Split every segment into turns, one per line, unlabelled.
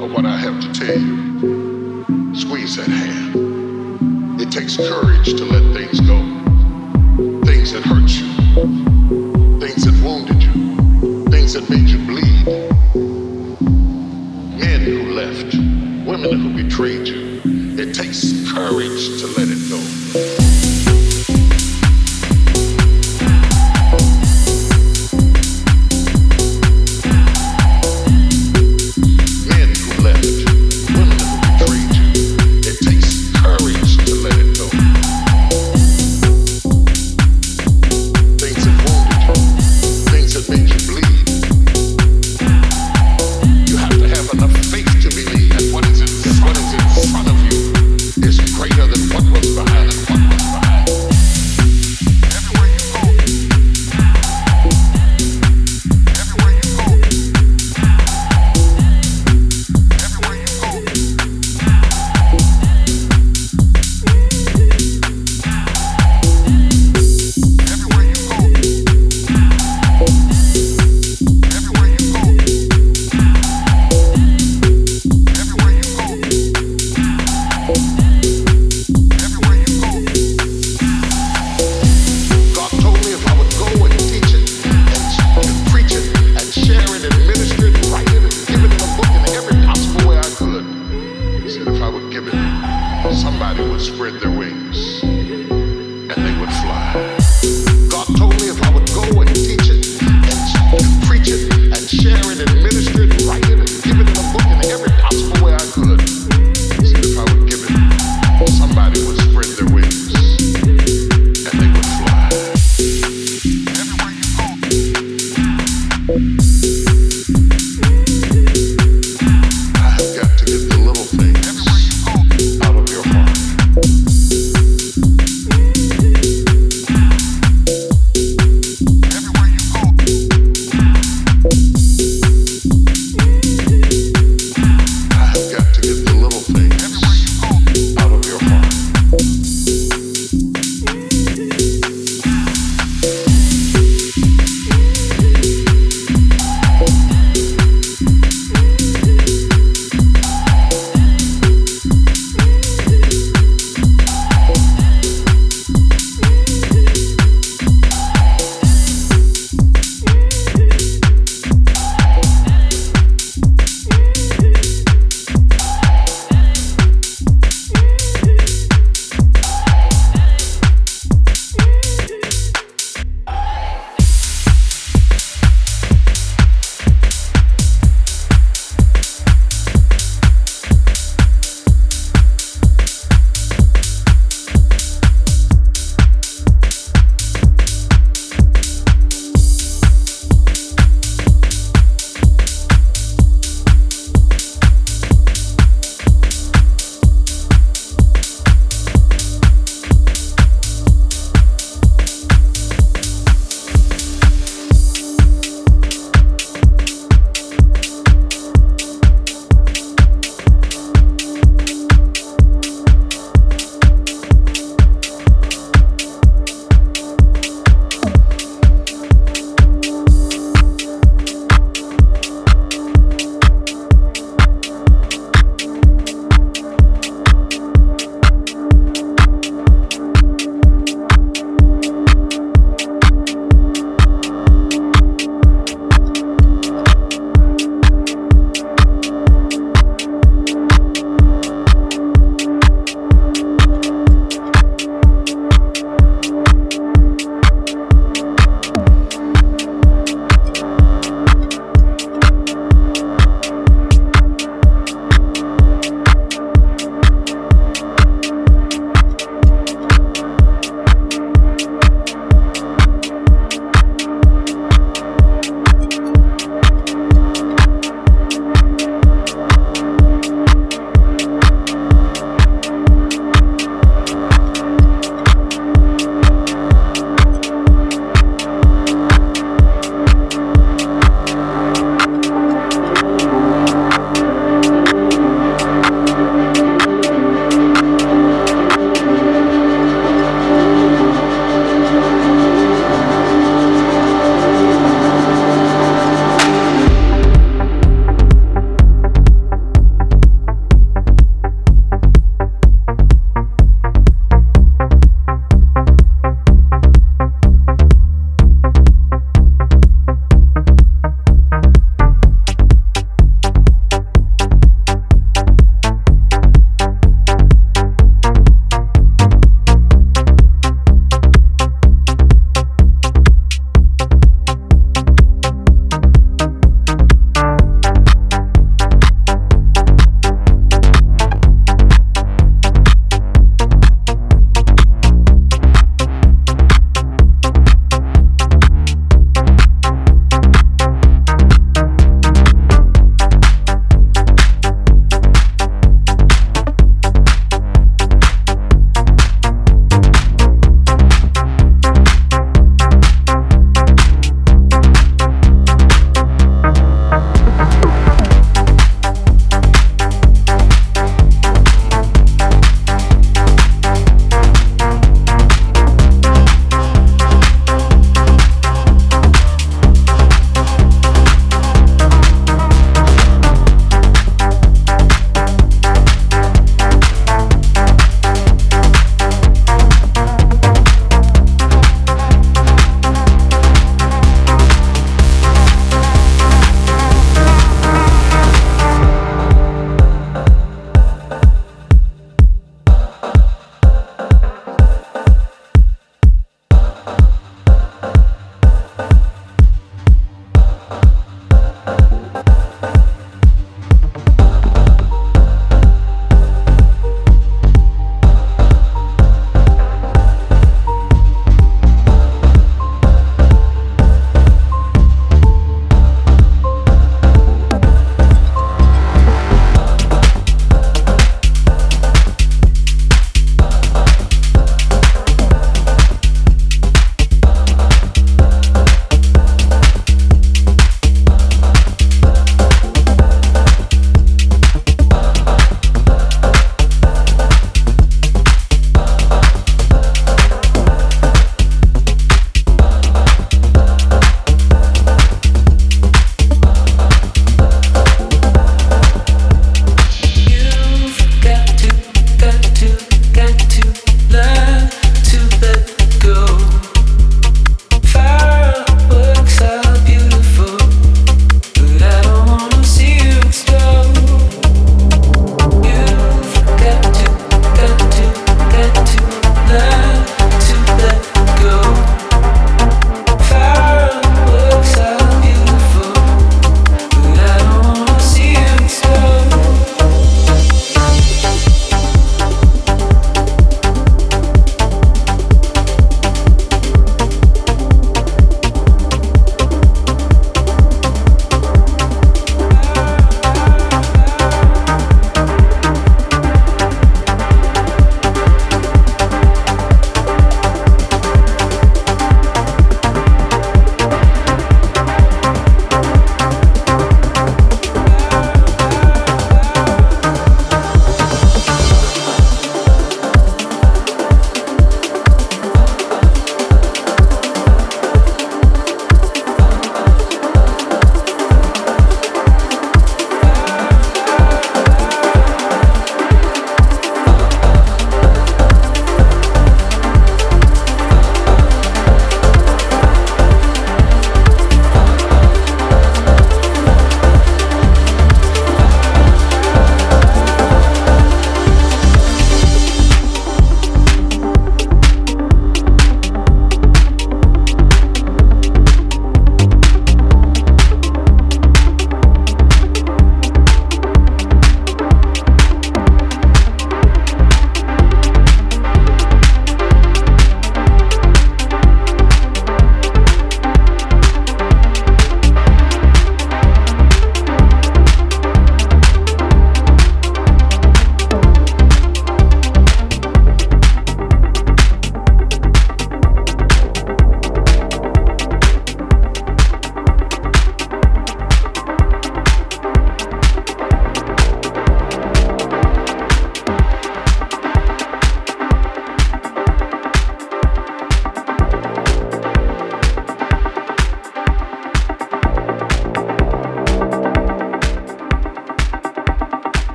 of what I have to tell you. Squeeze that hand. It takes courage to let things go.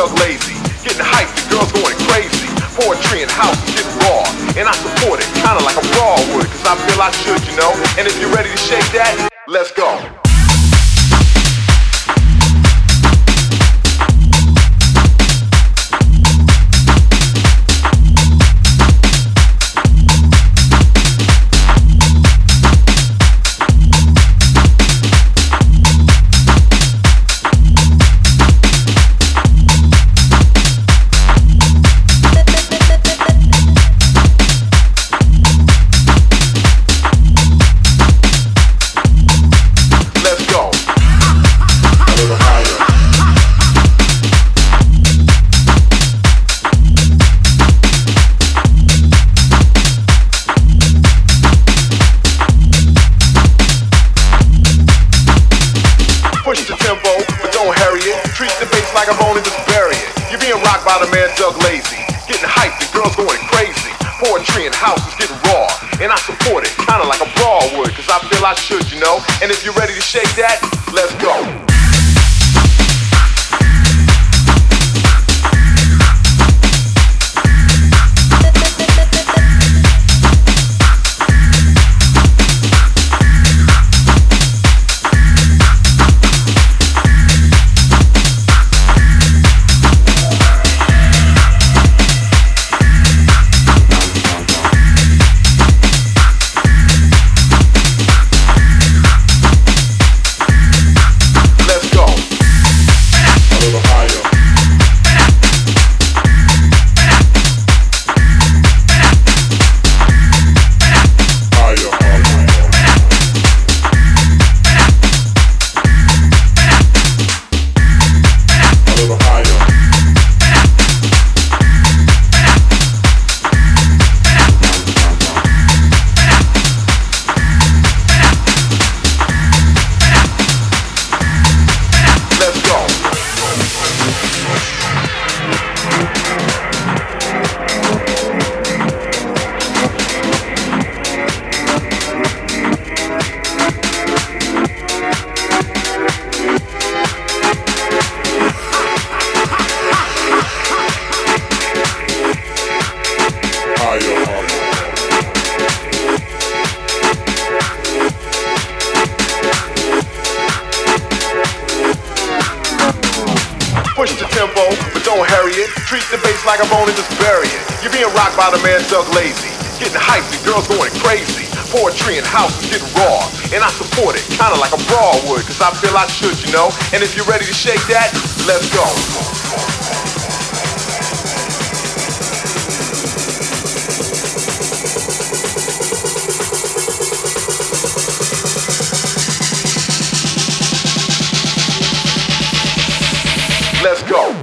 Doug Lazy. go.